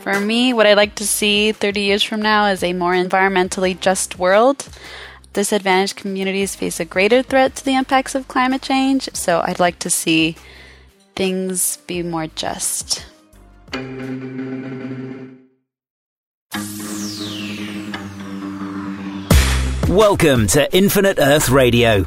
For me, what I'd like to see 30 years from now is a more environmentally just world. Disadvantaged communities face a greater threat to the impacts of climate change, so I'd like to see things be more just. Welcome to Infinite Earth Radio.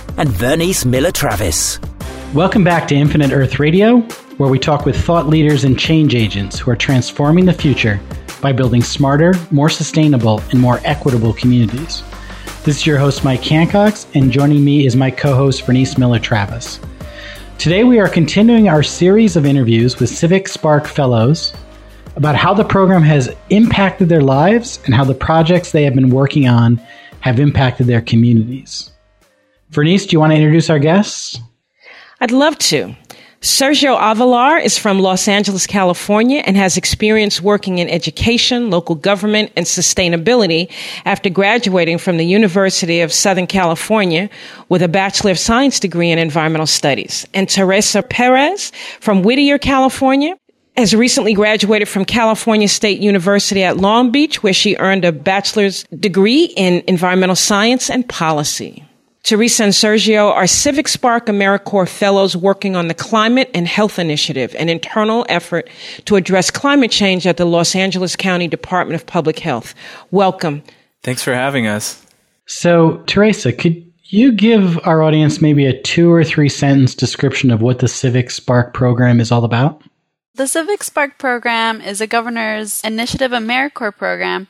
and Vernice Miller Travis. Welcome back to Infinite Earth Radio, where we talk with thought leaders and change agents who are transforming the future by building smarter, more sustainable, and more equitable communities. This is your host, Mike Hancocks, and joining me is my co host, Vernice Miller Travis. Today, we are continuing our series of interviews with Civic Spark Fellows about how the program has impacted their lives and how the projects they have been working on have impacted their communities. Vernice, do you want to introduce our guests? I'd love to. Sergio Avelar is from Los Angeles, California, and has experience working in education, local government, and sustainability after graduating from the University of Southern California with a Bachelor of Science degree in Environmental Studies. And Teresa Perez from Whittier, California, has recently graduated from California State University at Long Beach, where she earned a bachelor's degree in environmental science and policy. Teresa and Sergio are Civic Spark AmeriCorps fellows working on the Climate and Health Initiative, an internal effort to address climate change at the Los Angeles County Department of Public Health. Welcome. Thanks for having us. So, Teresa, could you give our audience maybe a two or three sentence description of what the Civic Spark program is all about? The Civic Spark program is a governor's initiative AmeriCorps program,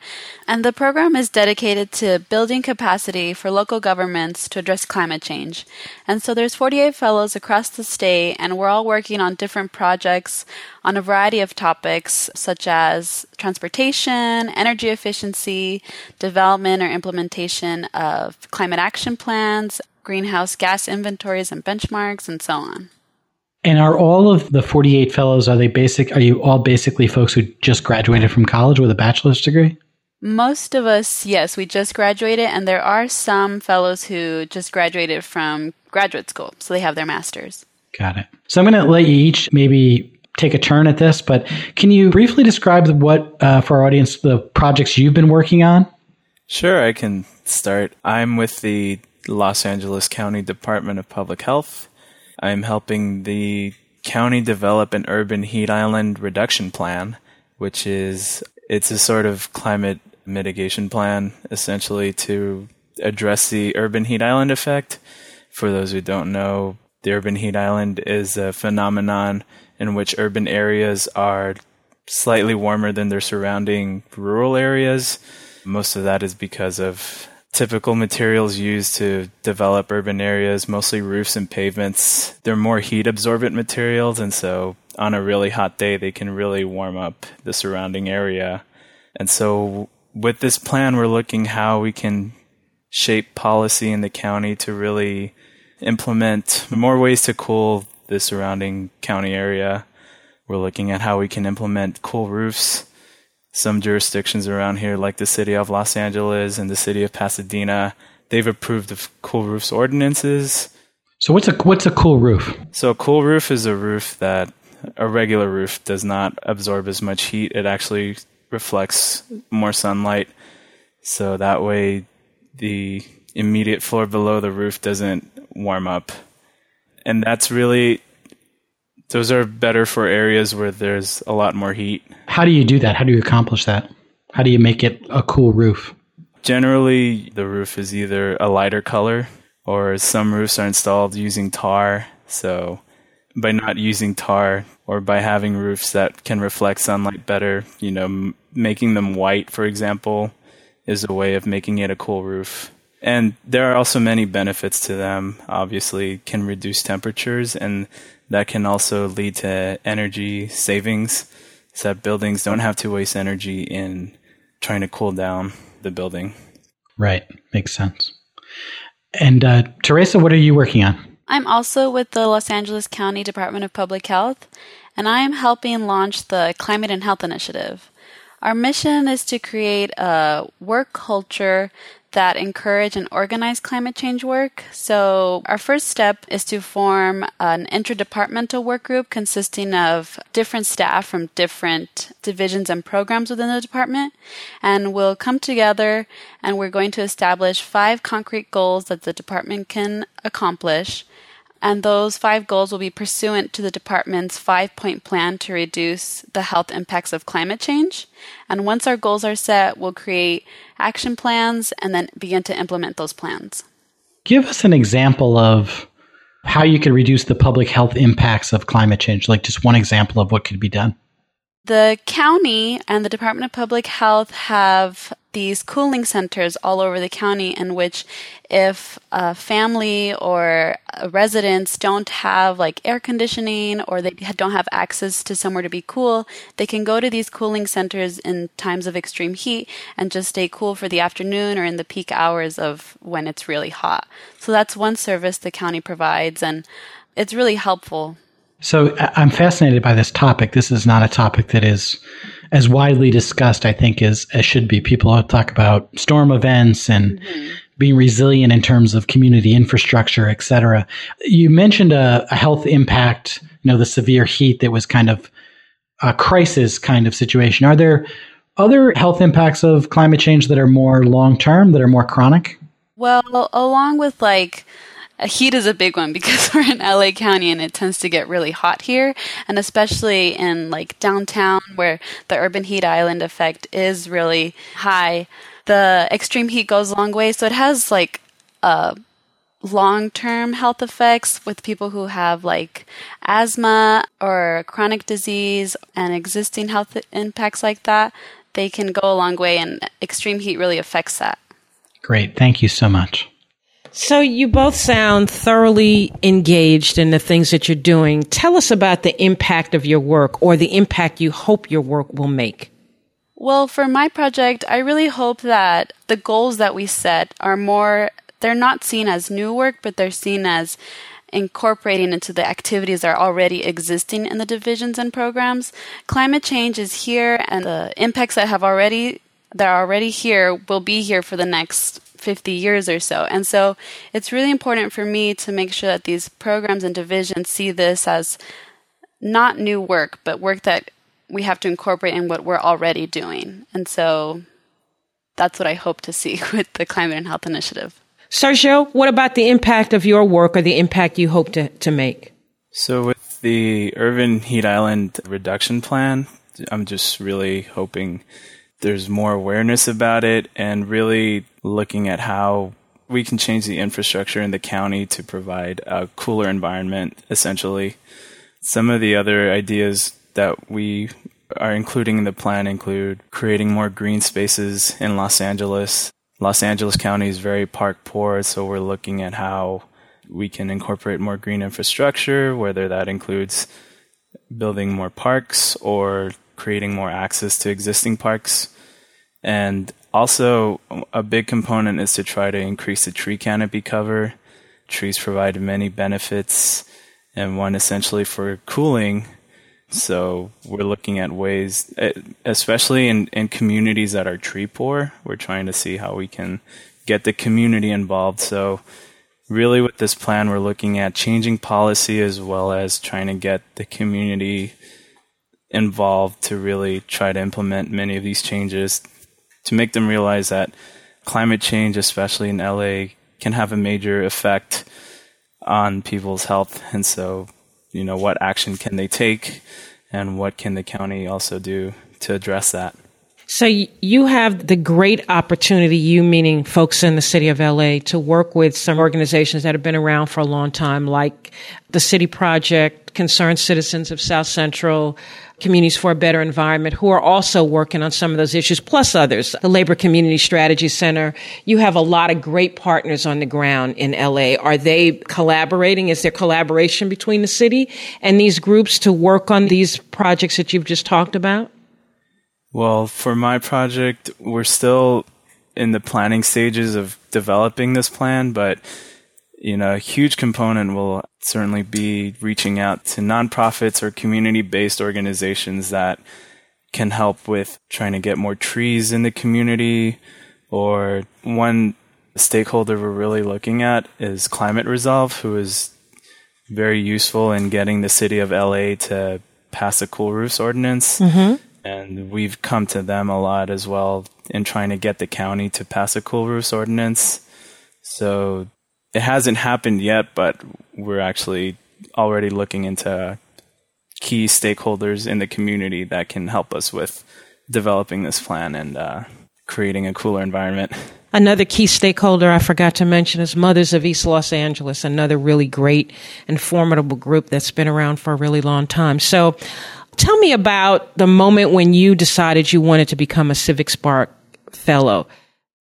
and the program is dedicated to building capacity for local governments to address climate change. And so there's 48 fellows across the state, and we're all working on different projects on a variety of topics such as transportation, energy efficiency, development or implementation of climate action plans, greenhouse gas inventories and benchmarks, and so on. And are all of the 48 fellows are they basic are you all basically folks who just graduated from college with a bachelor's degree? Most of us, yes, we just graduated and there are some fellows who just graduated from graduate school, so they have their masters. Got it. So I'm going to let you each maybe take a turn at this, but can you briefly describe what uh, for our audience the projects you've been working on? Sure, I can start. I'm with the Los Angeles County Department of Public Health I'm helping the county develop an urban heat island reduction plan, which is it's a sort of climate mitigation plan essentially to address the urban heat island effect. For those who don't know, the urban heat island is a phenomenon in which urban areas are slightly warmer than their surrounding rural areas. Most of that is because of typical materials used to develop urban areas, mostly roofs and pavements. They're more heat absorbent materials, and so on a really hot day, they can really warm up the surrounding area. And so, with this plan, we're looking how we can shape policy in the county to really implement more ways to cool the surrounding county area. We're looking at how we can implement cool roofs some jurisdictions around here, like the city of Los Angeles and the city of Pasadena, they've approved of cool roofs ordinances. So what's a what's a cool roof? So a cool roof is a roof that a regular roof does not absorb as much heat. It actually reflects more sunlight. So that way the immediate floor below the roof doesn't warm up. And that's really those are better for areas where there's a lot more heat. How do you do that? How do you accomplish that? How do you make it a cool roof? Generally, the roof is either a lighter color or some roofs are installed using tar. So, by not using tar or by having roofs that can reflect sunlight better, you know, m- making them white, for example, is a way of making it a cool roof. And there are also many benefits to them. Obviously, can reduce temperatures and that can also lead to energy savings so that buildings don't have to waste energy in trying to cool down the building. Right. Makes sense. And uh, Teresa, what are you working on? I'm also with the Los Angeles County Department of Public Health, and I am helping launch the Climate and Health Initiative. Our mission is to create a work culture that encourage and organize climate change work. So, our first step is to form an interdepartmental work group consisting of different staff from different divisions and programs within the department. And we'll come together and we're going to establish five concrete goals that the department can accomplish and those five goals will be pursuant to the department's five point plan to reduce the health impacts of climate change. And once our goals are set, we'll create action plans and then begin to implement those plans. Give us an example of how you could reduce the public health impacts of climate change, like just one example of what could be done. The county and the Department of Public Health have these cooling centers all over the county in which if a family or residents don't have like air conditioning or they don't have access to somewhere to be cool, they can go to these cooling centers in times of extreme heat and just stay cool for the afternoon or in the peak hours of when it's really hot. So that's one service the county provides and it's really helpful so I'm fascinated by this topic. This is not a topic that is as widely discussed, I think, as, as should be. People talk about storm events and mm-hmm. being resilient in terms of community infrastructure, et cetera. You mentioned a, a, health impact, you know, the severe heat that was kind of a crisis kind of situation. Are there other health impacts of climate change that are more long term, that are more chronic? Well, along with like heat is a big one because we're in LA County and it tends to get really hot here, and especially in like downtown where the urban heat island effect is really high. The extreme heat goes a long way, so it has like uh, a long term health effects with people who have like asthma or chronic disease and existing health impacts like that. They can go a long way, and extreme heat really affects that. Great. Thank you so much. So you both sound thoroughly engaged in the things that you're doing. Tell us about the impact of your work or the impact you hope your work will make. Well, for my project, I really hope that the goals that we set are more, they're not seen as new work, but they're seen as incorporating into the activities that are already existing in the divisions and programs. Climate change is here and the impacts that have already that are already here will be here for the next 50 years or so. And so it's really important for me to make sure that these programs and divisions see this as not new work, but work that we have to incorporate in what we're already doing. And so that's what I hope to see with the Climate and Health Initiative. Sergio, what about the impact of your work or the impact you hope to, to make? So, with the Urban Heat Island Reduction Plan, I'm just really hoping there's more awareness about it and really looking at how we can change the infrastructure in the county to provide a cooler environment, essentially. Some of the other ideas that we are including in the plan include creating more green spaces in Los Angeles. Los Angeles County is very park poor, so we're looking at how we can incorporate more green infrastructure, whether that includes building more parks or creating more access to existing parks. And also, a big component is to try to increase the tree canopy cover. Trees provide many benefits, and one essentially for cooling. So, we're looking at ways, especially in, in communities that are tree poor, we're trying to see how we can get the community involved. So, really, with this plan, we're looking at changing policy as well as trying to get the community involved to really try to implement many of these changes to make them realize that climate change, especially in LA, can have a major effect on people's health. And so, you know, what action can they take and what can the county also do to address that? So you have the great opportunity, you meaning folks in the city of LA, to work with some organizations that have been around for a long time, like the City Project, Concerned Citizens of South Central, Communities for a Better Environment, who are also working on some of those issues, plus others. The Labor Community Strategy Center. You have a lot of great partners on the ground in LA. Are they collaborating? Is there collaboration between the city and these groups to work on these projects that you've just talked about? Well, for my project, we're still in the planning stages of developing this plan, but you know, a huge component will certainly be reaching out to nonprofits or community-based organizations that can help with trying to get more trees in the community or one stakeholder we're really looking at is Climate Resolve, who is very useful in getting the city of LA to pass a cool roofs ordinance. Mm-hmm. And we've come to them a lot as well in trying to get the county to pass a cool roofs ordinance. So it hasn't happened yet, but we're actually already looking into key stakeholders in the community that can help us with developing this plan and uh, creating a cooler environment. Another key stakeholder I forgot to mention is Mothers of East Los Angeles, another really great and formidable group that's been around for a really long time. So tell me about the moment when you decided you wanted to become a Civic Spark Fellow.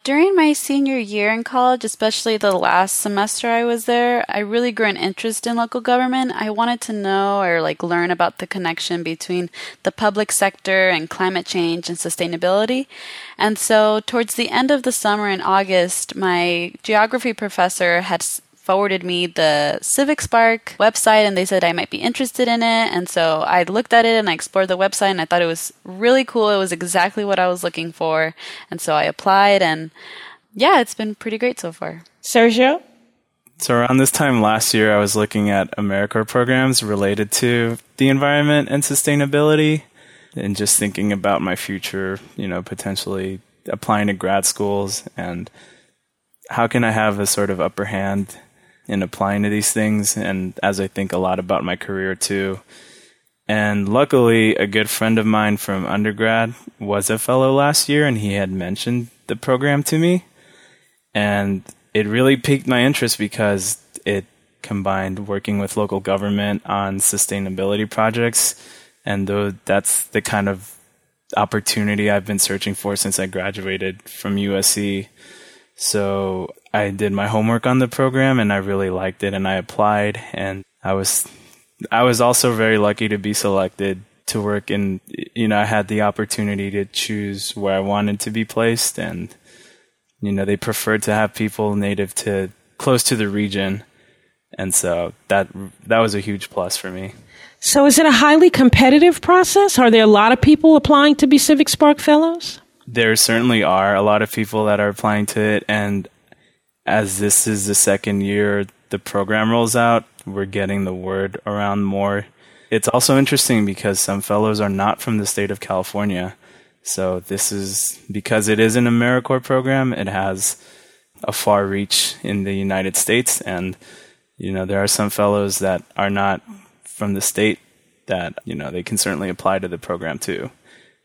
During my senior year in college, especially the last semester I was there, I really grew an interest in local government. I wanted to know or like learn about the connection between the public sector and climate change and sustainability. And so towards the end of the summer in August, my geography professor had forwarded me the Civic Spark website and they said I might be interested in it. And so I looked at it and I explored the website and I thought it was really cool. It was exactly what I was looking for. And so I applied and yeah, it's been pretty great so far. Sergio? So around this time last year, I was looking at AmeriCorps programs related to the environment and sustainability and just thinking about my future, you know, potentially applying to grad schools and how can I have a sort of upper hand in applying to these things and as I think a lot about my career too. And luckily, a good friend of mine from undergrad was a fellow last year and he had mentioned the program to me. And it really piqued my interest because it combined working with local government on sustainability projects. And though that's the kind of opportunity I've been searching for since I graduated from USC. So I did my homework on the program and I really liked it and I applied and I was I was also very lucky to be selected to work in you know I had the opportunity to choose where I wanted to be placed and you know they preferred to have people native to close to the region and so that that was a huge plus for me. So is it a highly competitive process? Are there a lot of people applying to be Civic Spark fellows? There certainly are a lot of people that are applying to it and as this is the second year the program rolls out, we're getting the word around more. It's also interesting because some fellows are not from the state of California. So this is because it is an AmeriCorps program, it has a far reach in the United States and you know there are some fellows that are not from the state that you know they can certainly apply to the program too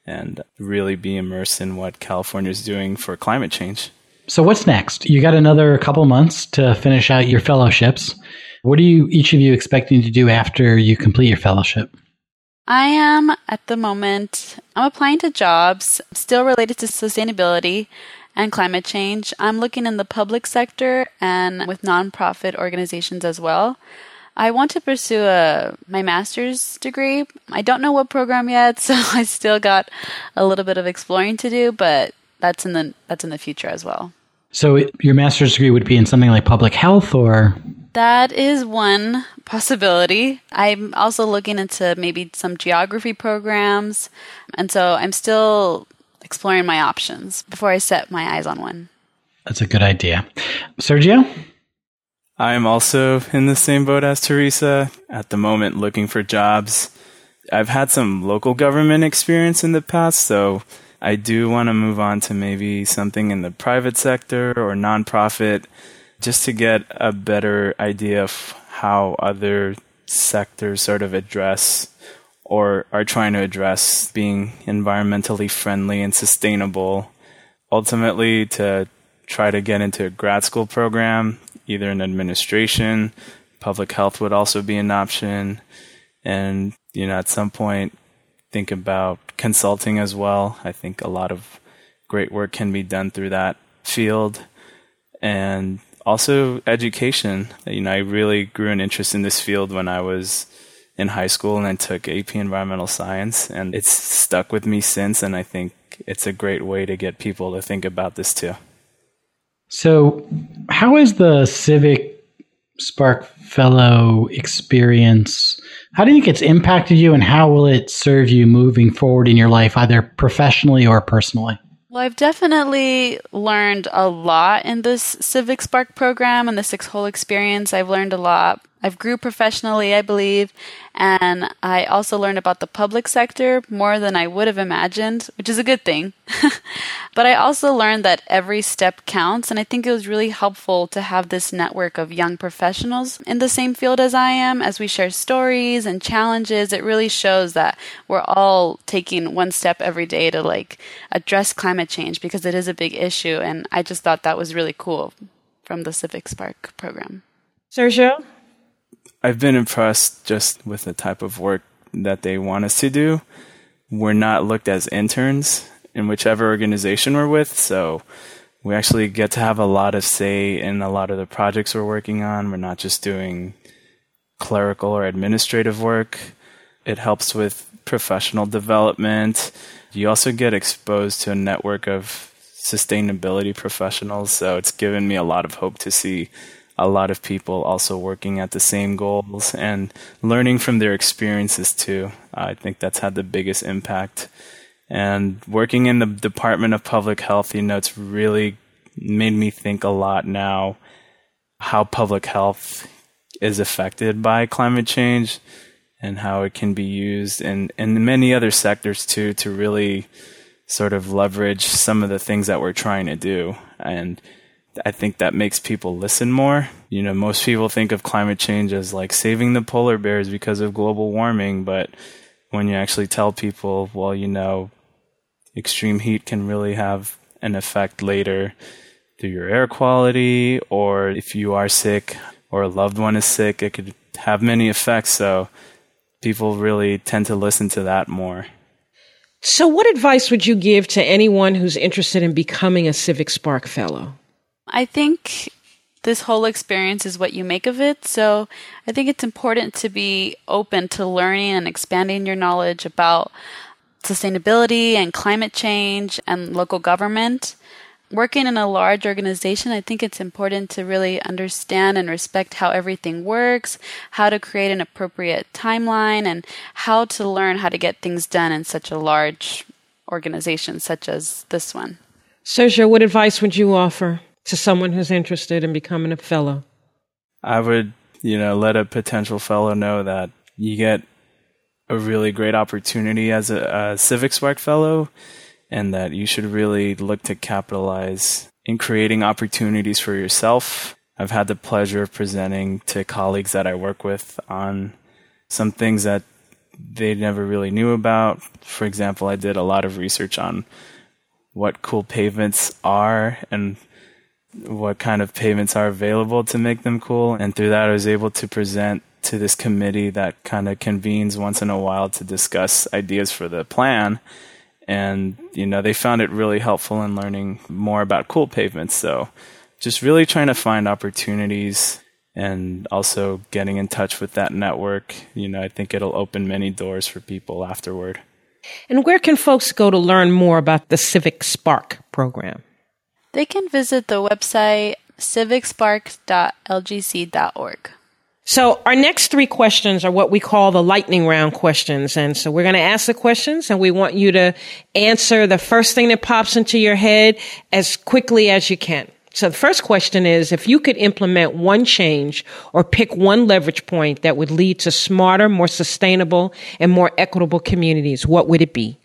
and really be immersed in what California is doing for climate change. So what's next? You got another couple months to finish out your fellowships. What are you each of you expecting to do after you complete your fellowship? I am at the moment I'm applying to jobs still related to sustainability and climate change. I'm looking in the public sector and with nonprofit organizations as well. I want to pursue a my master's degree. I don't know what program yet, so I still got a little bit of exploring to do, but that's in the that's in the future as well. So it, your master's degree would be in something like public health or that is one possibility. I'm also looking into maybe some geography programs. And so I'm still exploring my options before I set my eyes on one. That's a good idea. Sergio? I'm also in the same boat as Teresa at the moment looking for jobs. I've had some local government experience in the past, so I do want to move on to maybe something in the private sector or nonprofit just to get a better idea of how other sectors sort of address or are trying to address being environmentally friendly and sustainable. Ultimately, to try to get into a grad school program, either in administration, public health would also be an option. And, you know, at some point, think about consulting as well. I think a lot of great work can be done through that field. And also education. You know, I really grew an interest in this field when I was in high school and then took AP Environmental Science. And it's stuck with me since. And I think it's a great way to get people to think about this too. So, how is the Civic Spark Fellow experience? How do you think it's impacted you, and how will it serve you moving forward in your life, either professionally or personally? Well, I've definitely learned a lot in this Civic Spark program and the Six Hole experience. I've learned a lot I've grew professionally, I believe, and I also learned about the public sector more than I would have imagined, which is a good thing. but I also learned that every step counts, and I think it was really helpful to have this network of young professionals in the same field as I am as we share stories and challenges. It really shows that we're all taking one step every day to like address climate change because it is a big issue, and I just thought that was really cool from the Civic Spark program. Sergio? I've been impressed just with the type of work that they want us to do. We're not looked as interns in whichever organization we're with, so we actually get to have a lot of say in a lot of the projects we're working on. We're not just doing clerical or administrative work. It helps with professional development. You also get exposed to a network of sustainability professionals, so it's given me a lot of hope to see a lot of people also working at the same goals and learning from their experiences too. I think that's had the biggest impact. And working in the Department of Public Health, you know, it's really made me think a lot now how public health is affected by climate change and how it can be used in, in many other sectors too to really sort of leverage some of the things that we're trying to do. And I think that makes people listen more. You know, most people think of climate change as like saving the polar bears because of global warming, but when you actually tell people, well, you know, extreme heat can really have an effect later through your air quality, or if you are sick or a loved one is sick, it could have many effects. So people really tend to listen to that more. So, what advice would you give to anyone who's interested in becoming a Civic Spark Fellow? I think this whole experience is what you make of it. So I think it's important to be open to learning and expanding your knowledge about sustainability and climate change and local government. Working in a large organization, I think it's important to really understand and respect how everything works, how to create an appropriate timeline, and how to learn how to get things done in such a large organization such as this one. Sergio, what advice would you offer? To someone who's interested in becoming a fellow? I would, you know, let a potential fellow know that you get a really great opportunity as a, a Civic Spark fellow and that you should really look to capitalize in creating opportunities for yourself. I've had the pleasure of presenting to colleagues that I work with on some things that they never really knew about. For example, I did a lot of research on what cool pavements are and what kind of pavements are available to make them cool. And through that, I was able to present to this committee that kind of convenes once in a while to discuss ideas for the plan. And, you know, they found it really helpful in learning more about cool pavements. So just really trying to find opportunities and also getting in touch with that network. You know, I think it'll open many doors for people afterward. And where can folks go to learn more about the Civic Spark program? They can visit the website civicspark.lgc.org. So our next three questions are what we call the lightning round questions. And so we're going to ask the questions and we want you to answer the first thing that pops into your head as quickly as you can. So the first question is, if you could implement one change or pick one leverage point that would lead to smarter, more sustainable, and more equitable communities, what would it be?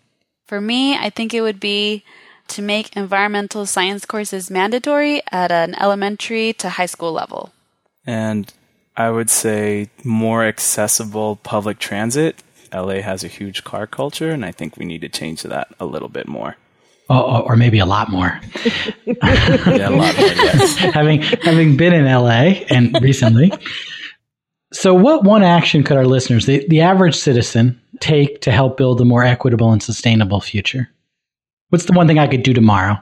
For me, I think it would be to make environmental science courses mandatory at an elementary to high school level. And I would say more accessible public transit. LA has a huge car culture, and I think we need to change that a little bit more. Oh, oh or maybe a lot more. yeah, a lot more, yes. having having been in LA and recently. So, what one action could our listeners, the, the average citizen, take to help build a more equitable and sustainable future? What's the one thing I could do tomorrow?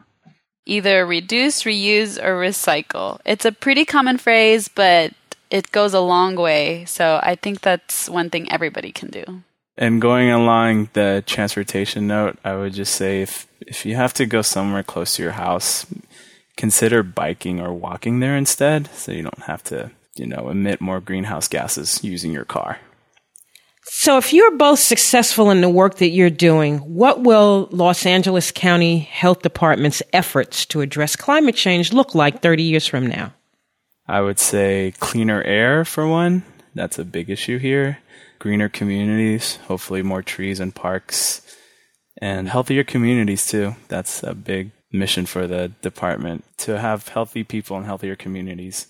Either reduce, reuse, or recycle. It's a pretty common phrase, but it goes a long way. So I think that's one thing everybody can do. And going along the transportation note, I would just say if if you have to go somewhere close to your house, consider biking or walking there instead so you don't have to, you know, emit more greenhouse gases using your car. So, if you're both successful in the work that you're doing, what will Los Angeles County Health Department's efforts to address climate change look like 30 years from now? I would say cleaner air, for one. That's a big issue here. Greener communities, hopefully, more trees and parks, and healthier communities, too. That's a big mission for the department to have healthy people and healthier communities.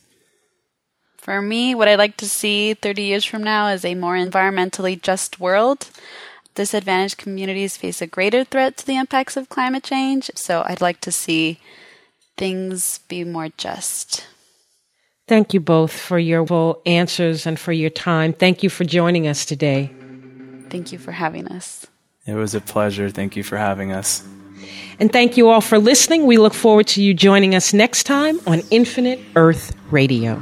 For me, what I'd like to see 30 years from now is a more environmentally just world. Disadvantaged communities face a greater threat to the impacts of climate change, so I'd like to see things be more just. Thank you both for your full answers and for your time. Thank you for joining us today. Thank you for having us. It was a pleasure. Thank you for having us. And thank you all for listening. We look forward to you joining us next time on Infinite Earth Radio.